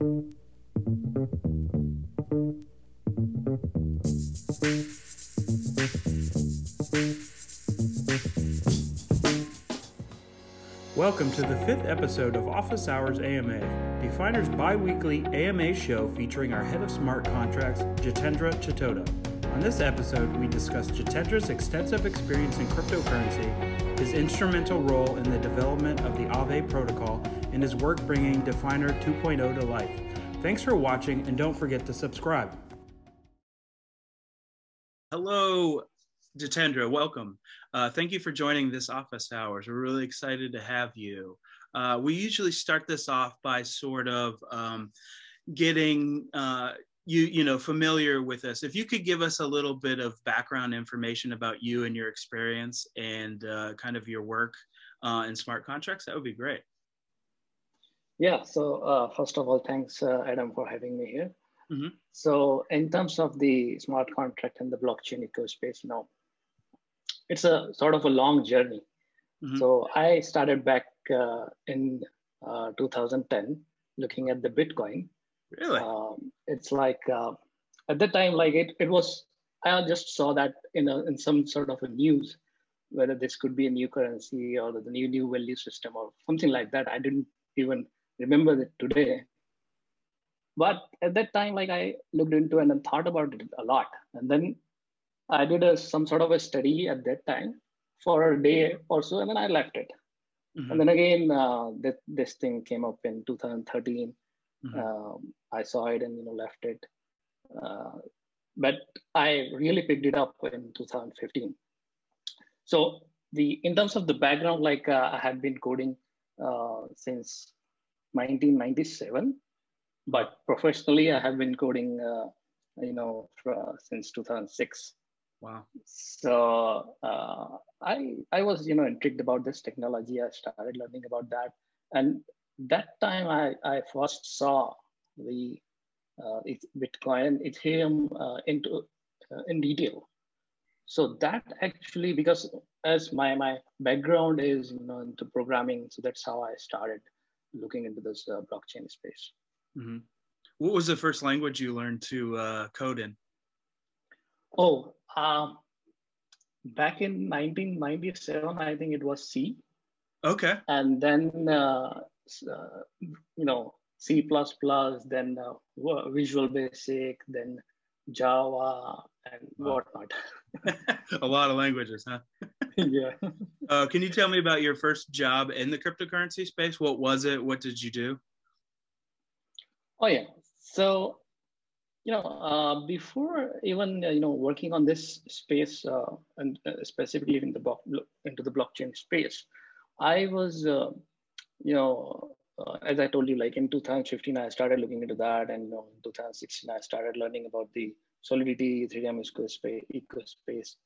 Welcome to the fifth episode of Office Hours AMA, Definer's bi weekly AMA show featuring our head of smart contracts, Jitendra Chittoda. On this episode, we discuss Jitendra's extensive experience in cryptocurrency, his instrumental role in the development of the Aave protocol, and his work bringing Definer 2.0 to life. Thanks for watching, and don't forget to subscribe. Hello, Jitendra. Welcome. Uh, thank you for joining this office hours. We're really excited to have you. Uh, we usually start this off by sort of um, getting uh, you, you know, familiar with us. If you could give us a little bit of background information about you and your experience and uh, kind of your work uh, in smart contracts, that would be great. Yeah. So uh, first of all, thanks, Adam, for having me here. Mm-hmm. So in terms of the smart contract and the blockchain ecospace, now it's a sort of a long journey. Mm-hmm. So I started back uh, in uh, 2010 looking at the Bitcoin. Really? Um, it's like uh, at that time, like it, it was, I just saw that in, a, in some sort of a news, whether this could be a new currency or the new new value system or something like that. I didn't even remember it today. But at that time, like I looked into it and thought about it a lot. And then I did a, some sort of a study at that time for a day or so, and then I left it. Mm-hmm. And then again, uh, th- this thing came up in 2013. Mm-hmm. Um, I saw it and you know left it. Uh, but I really picked it up in 2015. So the in terms of the background, like uh, I had been coding uh, since 1997, but professionally I have been coding, uh, you know, for, since 2006. Wow. So uh, I I was you know intrigued about this technology. I started learning about that, and that time I I first saw the uh, Bitcoin Ethereum uh, into uh, in detail. So that actually because as my my background is you know into programming, so that's how I started looking into this uh, blockchain space. Mm-hmm. What was the first language you learned to uh, code in? Oh, um, back in 1997, I think it was C. Okay. And then, uh, uh, you know, C++, then uh, Visual Basic, then Java, and wow. whatnot. a lot of languages, huh? yeah. Uh, can you tell me about your first job in the cryptocurrency space? What was it? What did you do? Oh yeah. So you know, uh, before even uh, you know working on this space uh, and uh, specifically in the block, into the blockchain space, I was, uh, you know, uh, as I told you, like in 2015, I started looking into that, and you know, in 2016, I started learning about the Solidity Ethereum ecospace, ecospace.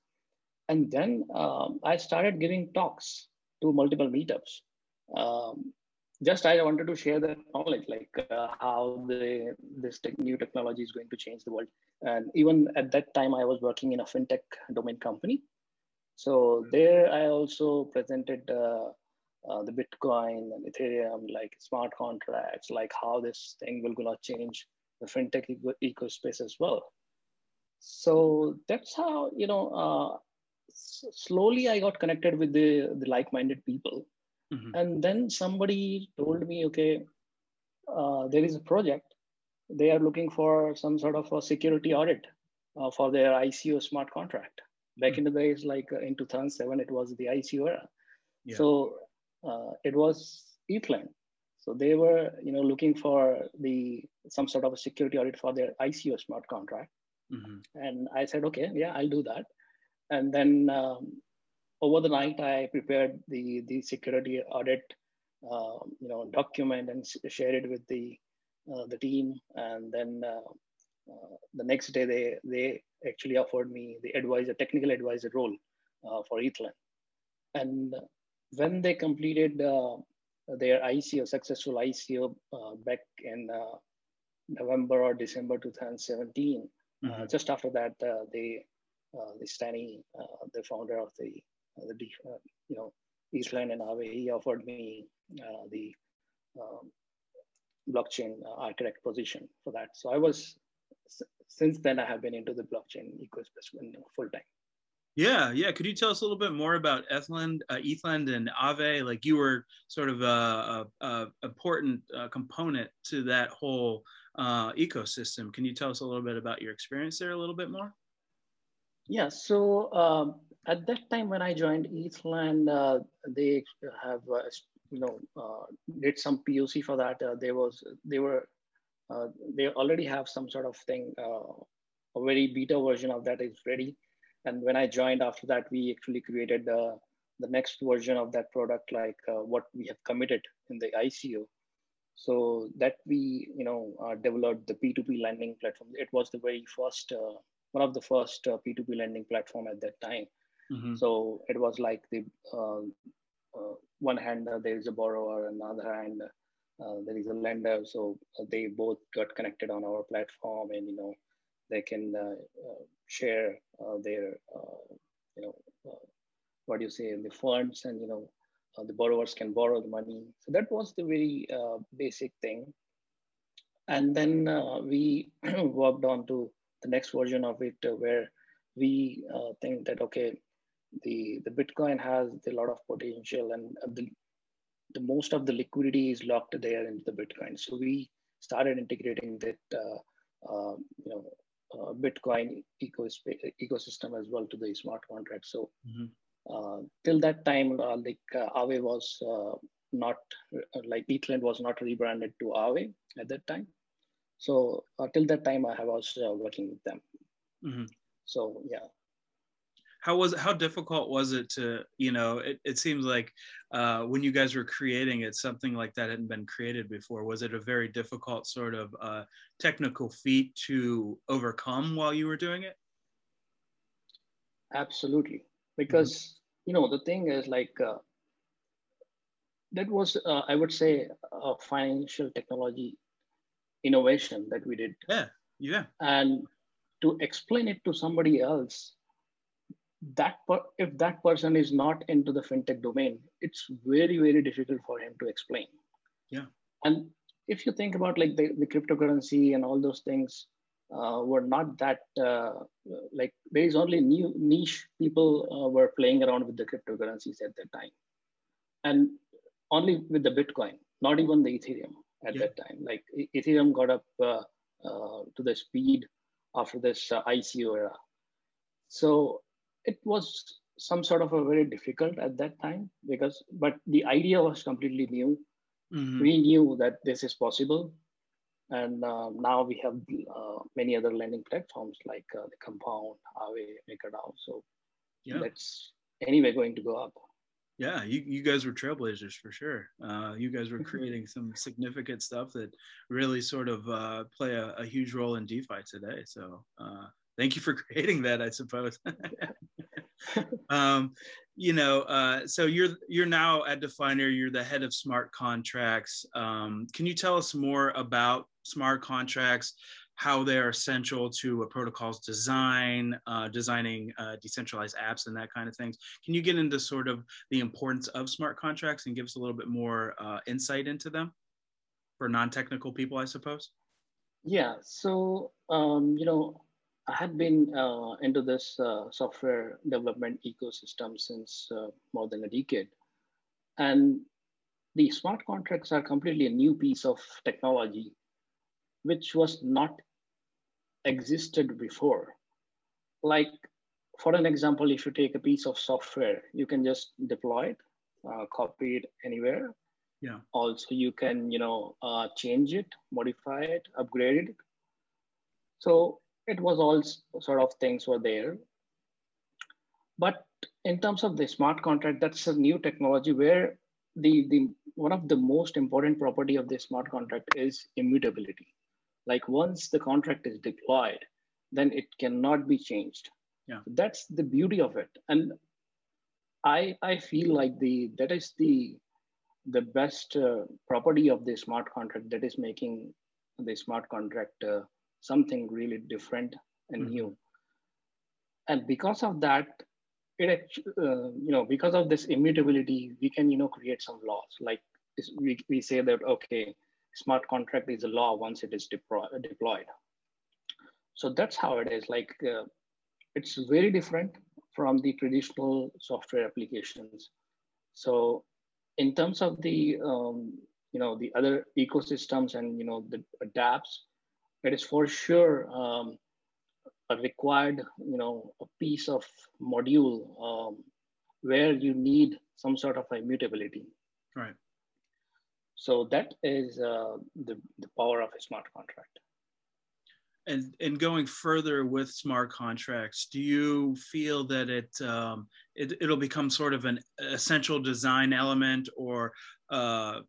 and then um, I started giving talks to multiple meetups. Um, just I wanted to share the knowledge, like uh, how the this te- new technology is going to change the world. And even at that time, I was working in a fintech domain company. So there, I also presented uh, uh, the Bitcoin and Ethereum, like smart contracts, like how this thing will gonna change the fintech eco space as well. So that's how you know. Uh, slowly, I got connected with the the like-minded people Mm-hmm. And then somebody told me, okay, uh, there is a project. They are looking for some sort of a security audit uh, for their ICO smart contract. Back mm-hmm. in the days, like uh, in 2007, it was the ICO era. Yeah. So it was ETHLend. So they were, you know, looking for the some sort of a security audit for their ICO smart contract. Mm-hmm. And I said, okay, yeah, I'll do that. And then um, over the night, I prepared the, the security audit, uh, you know, document and shared it with the, uh, the team. And then uh, uh, the next day, they, they actually offered me the advisor, technical advisor role uh, for ETHLend. And when they completed their ICO, successful ICO back in November or December 2017, mm-hmm. just after that, they uh, the Stani, uh, the founder of the the uh, you know ETHLend and Aave, he offered me uh, the um, blockchain uh, architect position for that. So I was since then I have been into the blockchain ecosystem full time. Yeah, yeah. Could you tell us a little bit more about ETHLend, uh, ETHLend and Aave? Like you were sort of a, a, a important uh, component to that whole uh, ecosystem. Can you tell us a little bit about your experience there a little bit more? Yeah. So um, at that time when I joined ETHLend, uh, they have uh, you know uh, did some POC for that. there was they were they already have some sort of thing. a very beta version of that is ready and when I joined after that, we actually created the, the next version of that product, like uh, what we have committed in the ICO. So that we, you know, uh, developed the P2P lending platform. It was the very first, uh, one of the first P2P uh, lending platform at that time. Mm-hmm. So it was like the uh, uh, one hand there is a borrower, and another hand there is a lender. So they both got connected on our platform, and you know, they can share uh, their, uh, you know, uh, what do you say, the funds and, you know, the borrowers can borrow the money. So that was the very basic thing. And then we worked on to the next version of it where we think that, okay, the, the Bitcoin has a lot of potential and the, the most of the liquidity is locked there into the Bitcoin. So we started integrating that, uh, uh, you know, uh, Bitcoin ecosystem as well to the smart contract. So mm-hmm. uh, till that time, uh, like uh, Aave was uh, not like ETHLend was not rebranded to Aave at that time. So till that time, I was working with them. Mm-hmm. So yeah, how was how difficult was it to you know it, it seems like uh, when you guys were creating it something like that hadn't been created before. Was it a very difficult sort of uh, technical feat to overcome while you were doing it? Absolutely. Because mm-hmm. you know the thing is like uh, that was uh, i would say a financial technology innovation that we did. Yeah. Yeah. And to explain it to somebody else that per- if that person is not into the fintech domain it's very very difficult for him to explain. Yeah. And if you think about like the, the cryptocurrency and all those things uh, were not that uh, like there is only new niche people uh, were playing around with the cryptocurrencies at that time. And only with the bitcoin not even the ethereum at yeah. that time. Like ethereum got up uh, uh, to the speed after this uh, ico era. So it was some sort of a very difficult at that time because but the idea was completely new mm-hmm. we knew that this is possible and uh, now we have uh, many other lending platforms like uh, the compound Aave, MakerDAO. so yeah. that's anyway going to go up yeah you, you guys were trailblazers for sure uh, you guys were creating some significant stuff that really sort of uh, play a, a, huge role in defi today so uh, thank you for creating that i suppose. Um, you know uh, so you're you're now at definer you're the head of smart contracts. Um, can you tell us more about smart contracts how they're essential to a protocol's design uh, designing uh, decentralized apps and that kind of things? Can you get into sort of the importance of smart contracts and give us a little bit more uh, insight into them for non-technical people i suppose? Yeah so um, you know I had been uh, into this uh, software development ecosystem since uh, more than a decade. And the smart contracts are completely a new piece of technology, which was not existed before. Like, for an example, if you take a piece of software, you can just deploy it, uh, copy it anywhere. Yeah. Also, you can, you know, uh, change it, modify it, upgrade it. So it was all sort of things were there. But in terms of the smart contract, that's a new technology where the, the one of the most important property of the smart contract is immutability. Like once the contract is deployed, then it cannot be changed. Yeah. That's the beauty of it. And I, I feel like the that is the the best uh, property of the smart contract that is making the smart contract uh, something really different and mm-hmm. new. And because of that, it uh, you know because of this immutability, we can you know create some laws. Like we we say that okay, smart contract is a law once it is deploy, deployed. So that's how it is. Like uh, it's very different from the traditional software applications. So in terms of the um, you know the other ecosystems and you know the dApps, it is for sure um, a required you know a piece of module um, where you need some sort of immutability. Right. So that is uh, the, the power of a smart contract. And, and going further with smart contracts, do you feel that it, um, it it'll become sort of an essential design element or uh,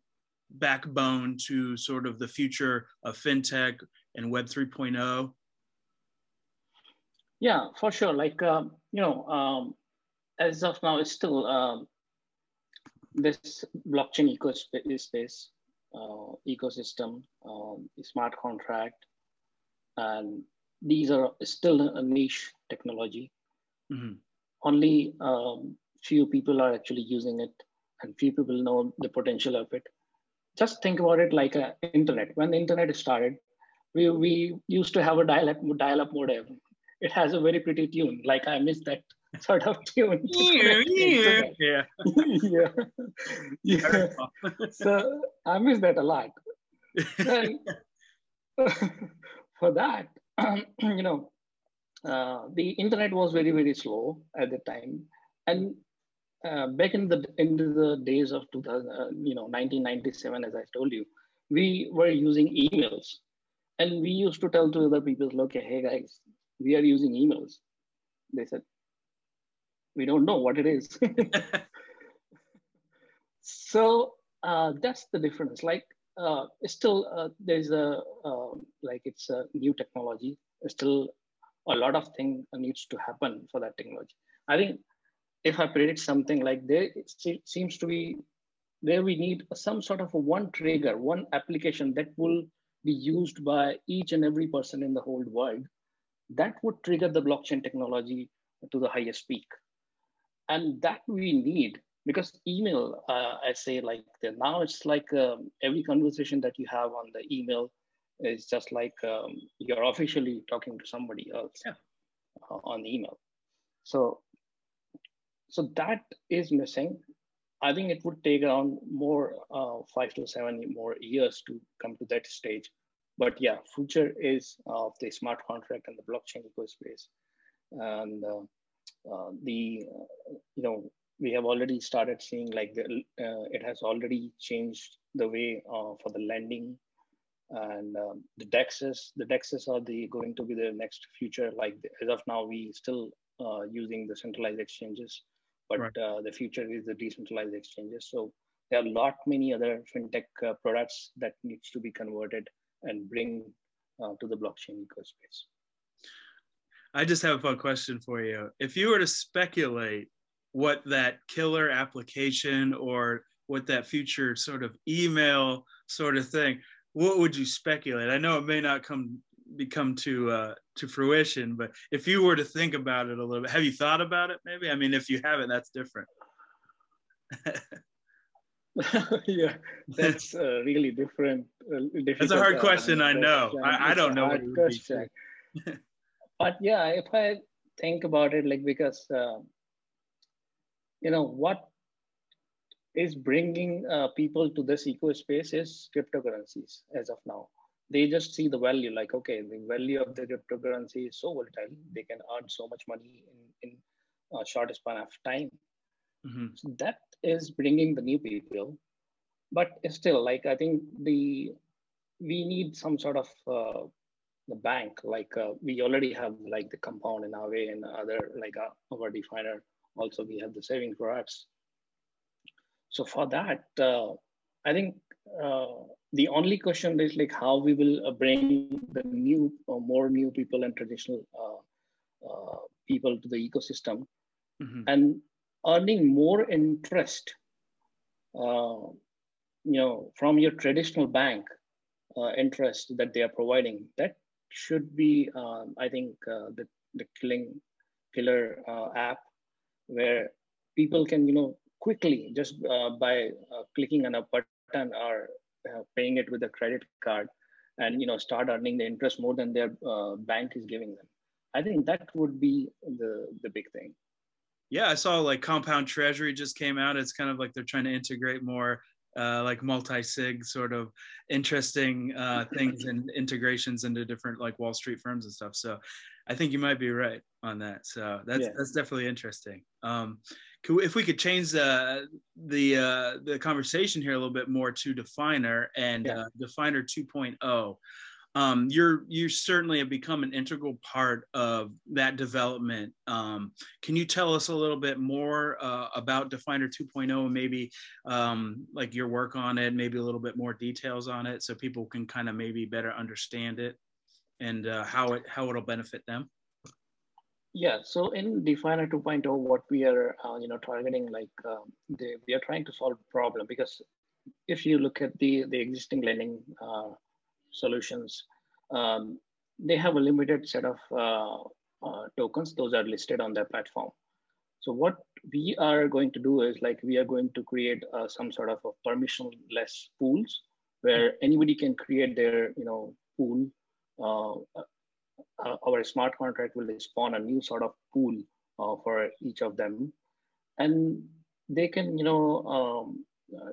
backbone to sort of the future of fintech and Web 3.0? Yeah, for sure. Like uh, you know, um, as of now, it's still um, this blockchain ecospace, uh, ecosystem, um, smart contract, and these are still a niche technology. Mm-hmm. Only um, few people are actually using it, and few people know the potential of it. Just think about it like a internet. When the internet started, we, we used to have a dial-up dial-up modem. It has a very pretty tune. Like I miss that sort of tune. Yeah, yeah, yeah. yeah. yeah. so I miss that a lot. And for that, you know, uh, the internet was very, very slow at the time. And uh, back in the into the days of 2000, uh, you know, 1997, as I told you, we were using emails. And we used to tell to other people, okay, hey guys, we are using emails. They said, we don't know what it is. so uh, that's the difference. Like uh, still uh, there's a um, like it's a new technology. Still a lot of thing needs to happen for that technology. I think if I predict something like there, it seems to be there we need some sort of one trigger, one application that will be used by each and every person in the whole world. That would trigger the blockchain technology to the highest peak and that we need because email uh, i say like the, now it's like um, every conversation that you have on the email is just like um, you're officially talking to somebody else yeah. on email so so that is missing. I think it would take around more uh, five to seven more years to come to that stage. But yeah future is of the smart contract and the blockchain ecospace. And uh, uh, the uh, you know we have already started seeing like the, uh, it has already changed the way for the lending. And um, the dexes the dexes are the going to be the next future. Like as of now we still uh, using the centralized exchanges but right. uh, the future is the decentralized exchanges so there are a lot many other fintech uh, products that needs to be converted and bring to the blockchain ecospace I just have a question for you. If you were to speculate what that killer application or what that future sort of email sort of thing, what would you speculate? I know it may not come become to uh, to fruition, but if you were to think about it a little bit, have you thought about it? Maybe. I mean, if you haven't, that's different. yeah, that's uh, really different. Uh, that's a hard question. I know. I, I, don't know would be. but yeah if i think about it like because uh, you know what is bringing uh, people to this eco space is cryptocurrencies as of now they just see the value like okay the value of the cryptocurrency is so volatile they can earn so much money in, in a short span of time. Mm-hmm. so that is bringing the new people. But still like i think the we need some sort of uh, the bank like uh, we already have like the compound in our way and other like uh, our definer also we have the saving products. So for that uh, i think uh, the only question is like how we will uh, bring the new uh, more new people and traditional people to the ecosystem mm-hmm. and earning more interest you know from your traditional bank interest that they are providing that should be, um, I think, uh, the, the killing killer uh, app where people can, you know, quickly just uh, by uh, clicking on a button or uh, paying it with a credit card and you know start earning the interest more than their uh, bank is giving them. I think that would be the the big thing. Yeah i saw like compound treasury just came out. It's kind of like they're trying to integrate more uh, like multi-sig sort of interesting uh, things and integrations into different like wall street firms and stuff. So i think you might be right on that. So that's yeah. that's definitely interesting. Um, if we could change the the uh, the conversation here a little bit more to definer and yeah. uh, definer 2.0 um, you're you certainly have become an integral part of that development. Um, can you tell us a little bit more uh, about Definer 2.0 and maybe um, like your work on it, maybe a little bit more details on it, so people can kind of maybe better understand it and uh, how it how it'll benefit them? Yeah, so in Definer 2.0, what we are uh, you know targeting like uh, the, we are trying to solve problem because if you look at the the existing lending uh, solutions, um, they have a limited set of uh, uh, tokens. Those are listed on their platform. So what we are going to do is like we are going to create uh, some sort of a permissionless pools where anybody can create their you know pool. Uh, uh, our smart contract will spawn a new sort of pool uh, for each of them, and they can you know um,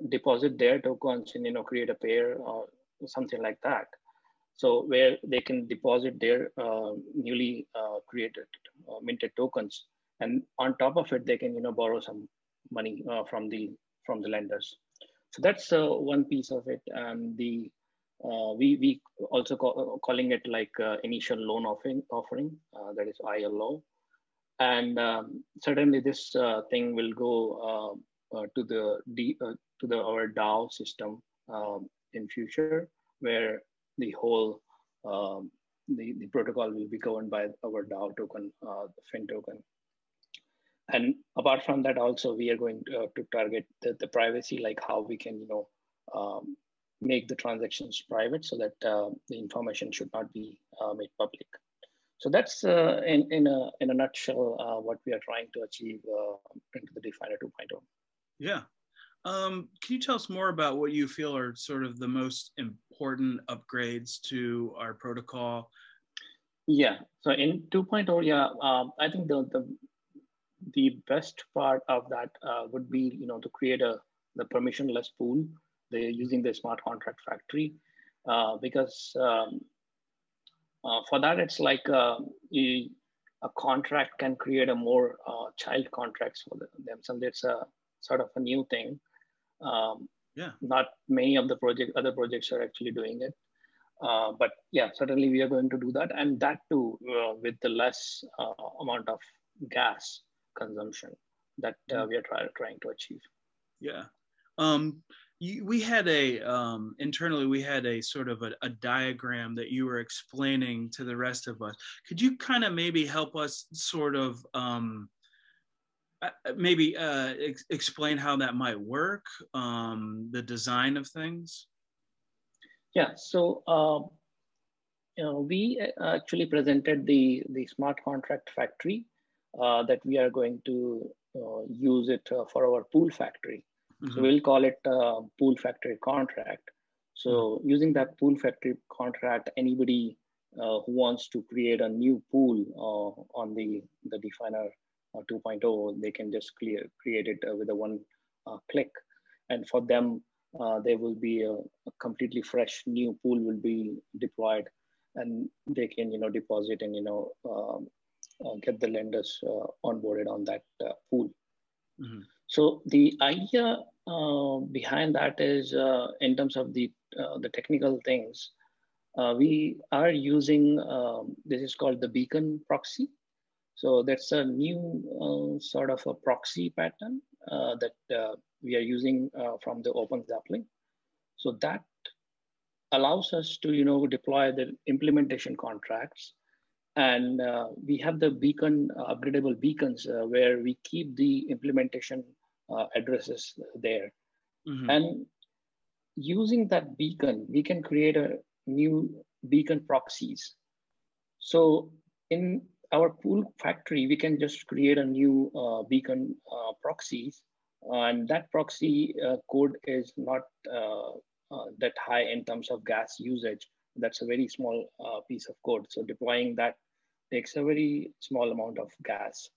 deposit their tokens and you know create a pair or something like that. So where they can deposit their uh, newly uh, created uh, minted tokens, and on top of it, they can you know borrow some money uh, from the from the lenders. So that's uh, one piece of it. And the uh, we we also call, calling it like initial loan offering offering that is ILO, and um, certainly this thing will go to the D, to the our DAO system um, in future where the whole um, the, the protocol will be governed by our DAO token, uh, the FIN token. And apart from that, also we are going to, uh, to target the, the, privacy, like how we can, you know, um, make the transactions private so that uh, the information should not be uh, made public. So that's uh, in, in, a, in a nutshell uh, what we are trying to achieve into the Definer 2.0. Yeah, um, can you tell us more about what you feel are sort of the most important upgrades to our protocol? Yeah, so in 2.0, yeah, um, I think the, the the best part of that uh, would be, you know, to create a the permissionless pool. They're using the smart contract factory uh, because um, uh, for that it's like uh, a, a contract can create a more uh, child contracts for them. So it's a sort of a new thing. Um, yeah. Not many of the project other projects are actually doing it. Uh, but yeah, certainly we are going to do that, and that too uh, with the less uh, amount of gas consumption that uh, mm. we are try- trying to achieve. Yeah. Um, we had a um, internally we had a sort of a, a, diagram that you were explaining to the rest of us. Could you kind of maybe help us sort of um, uh, uh, maybe uh, ex- explain how that might work, um, the design of things? Yeah, so uh, you know, we uh, actually presented the, the smart contract factory uh, that we are going to use it for our pool factory. Mm-hmm. So we'll call it a pool factory contract. So mm-hmm. using that pool factory contract, anybody who wants to create a new pool on the, the definer uh, 2.0, they can just clear, create it uh, with a one uh, click. And for them, there will be a, a, completely fresh new pool will be deployed and they can, you know, deposit and, you know, um, get the lenders onboarded on that pool. Mm-hmm. So the idea uh, behind that is uh, in terms of the uh, the technical things, we are using um, this is called the beacon proxy. So that's a new uh, sort of a proxy pattern uh, that uh, we are using uh, from the OpenZeppelin. So that allows us to, you know, deploy the implementation contracts. And uh, we have the beacon, uh, upgradable beacons where we keep the implementation addresses there. Mm-hmm. And using that beacon, we can create a new beacon proxies. So in our pool factory, we can just create a new uh, beacon uh, proxies. and that proxy uh, code is not uh, uh, that high in terms of gas usage. That's a very small uh, piece of code. So deploying that takes a very small amount of gas.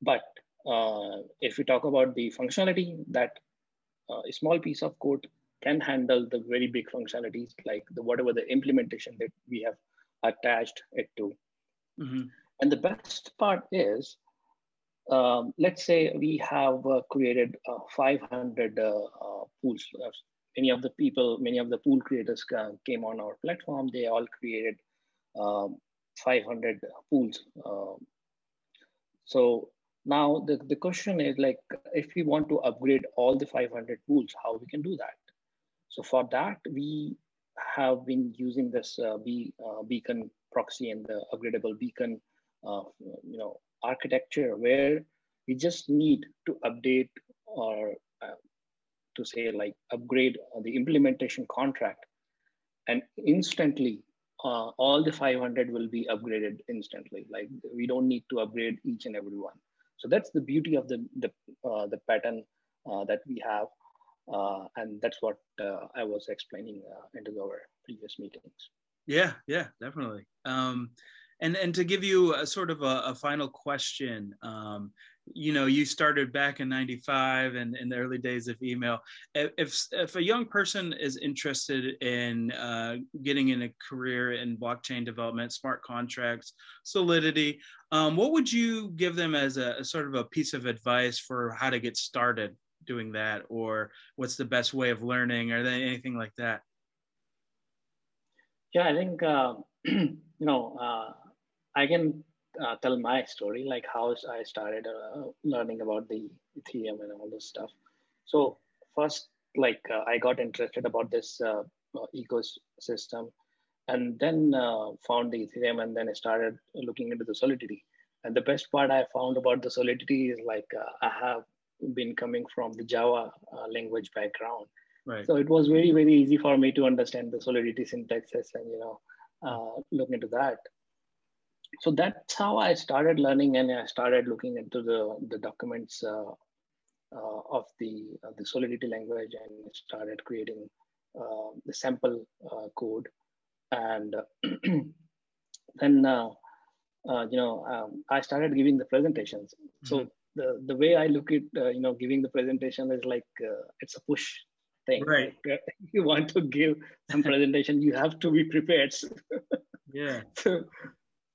But uh, if we talk about the functionality, that uh, a small piece of code can handle the very big functionalities like the whatever the implementation that we have attached it to. Mm-hmm. And the best part is, um, let's say we have uh, created uh, 500 uh, uh, pools. many of the people, many of the pool creators came on our platform. They all created um, 500 pools. So now the, the question is like, if we want to upgrade all the 500 pools, how we can do that? So for that, we have been using this uh, be, uh, beacon proxy and the upgradable beacon, uh, you know, architecture where we just need to update or uh, to say like upgrade the implementation contract and instantly uh, all the 500 will be upgraded instantly. Like we don't need to upgrade each and every one. So that's the beauty of the the, uh, the pattern uh, that we have, uh, and that's what uh, I was explaining uh, into our previous meetings. Yeah, yeah, definitely. Um, and and to give you a sort of a, a final question, um, you know you started back in 95 and in the early days of email. If if a young person is interested in uh, getting in a career in blockchain development smart contracts solidity um, what would you give them as a, a, sort of a piece of advice for how to get started doing that? Or what's the best way of learning? Or anything like that? Yeah i think uh, you know uh, i can uh, tell my story, like how I started uh, learning about the Ethereum and all this stuff. So first, like uh, I got interested about this uh, uh, ecosystem, and then uh, found the Ethereum, and then I started looking into the Solidity. And the best part I found about the Solidity is like I have been coming from the Java language background. Right. So it was very very easy for me to understand the Solidity syntaxes and you know look into that so that's how I started learning, and I started looking into the the documents uh, uh, of the uh, the Solidity language, and started creating uh, the sample uh, code, and then uh, you know um, I started giving the presentations. Mm-hmm. So the the way I look at you know giving the presentation is like it's a push thing. Right. Like, you want to give some presentation, you have to be prepared. yeah. so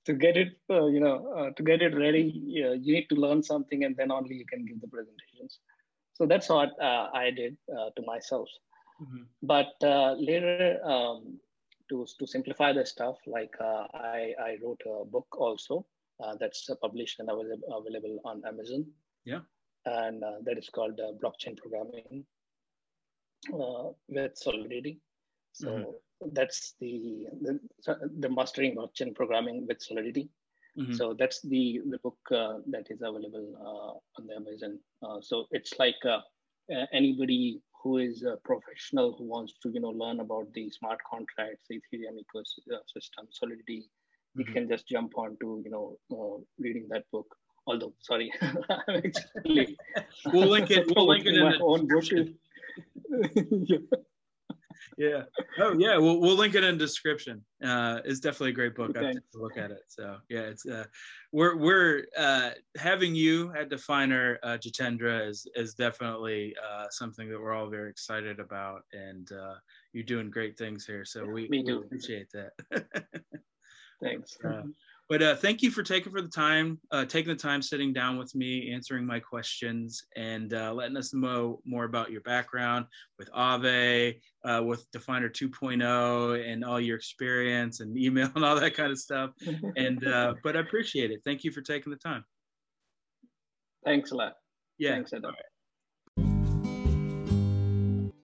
to get it, uh, you know, uh, to get it ready, you, you, need to learn something, and then only you can give the presentations. So that's what uh, I did uh, to myself. Mm-hmm. But uh, later, um, to to simplify the stuff, like uh, I I wrote a book also that's published and available on Amazon. Yeah, and that is called Blockchain Programming with Solidity. So. Mm-hmm that's the, the, the mastering blockchain programming with Solidity. Mm-hmm. So that's the the book uh, that is available uh, on the Amazon. Uh, so it's like uh, anybody who is a professional who wants to you know learn about the smart contracts, Ethereum ecosystem, Solidity, mm-hmm. you can just jump on to you know uh, reading that book. Although sorry, actually, we'll link it. We'll link it in my own book. yeah yeah. Oh, yeah. We'll, we'll link it in description. Uh, it's definitely a great book. Okay. I've to look at it. So yeah, it's uh, we're we're uh, having you at Definer uh, Jitendra is is definitely uh, something that we're all very excited about, and uh, you're doing great things here. So we, we do appreciate that. Thanks. Uh, but uh, thank you for taking for the time, uh, taking the time, sitting down with me, answering my questions, and uh, letting us know more about your background with Aave, uh, with Definer 2.0, and all your experience and email and all that kind of stuff. and uh, but I appreciate it. Thank you for taking the time. Thanks a lot. Yeah. Thanks,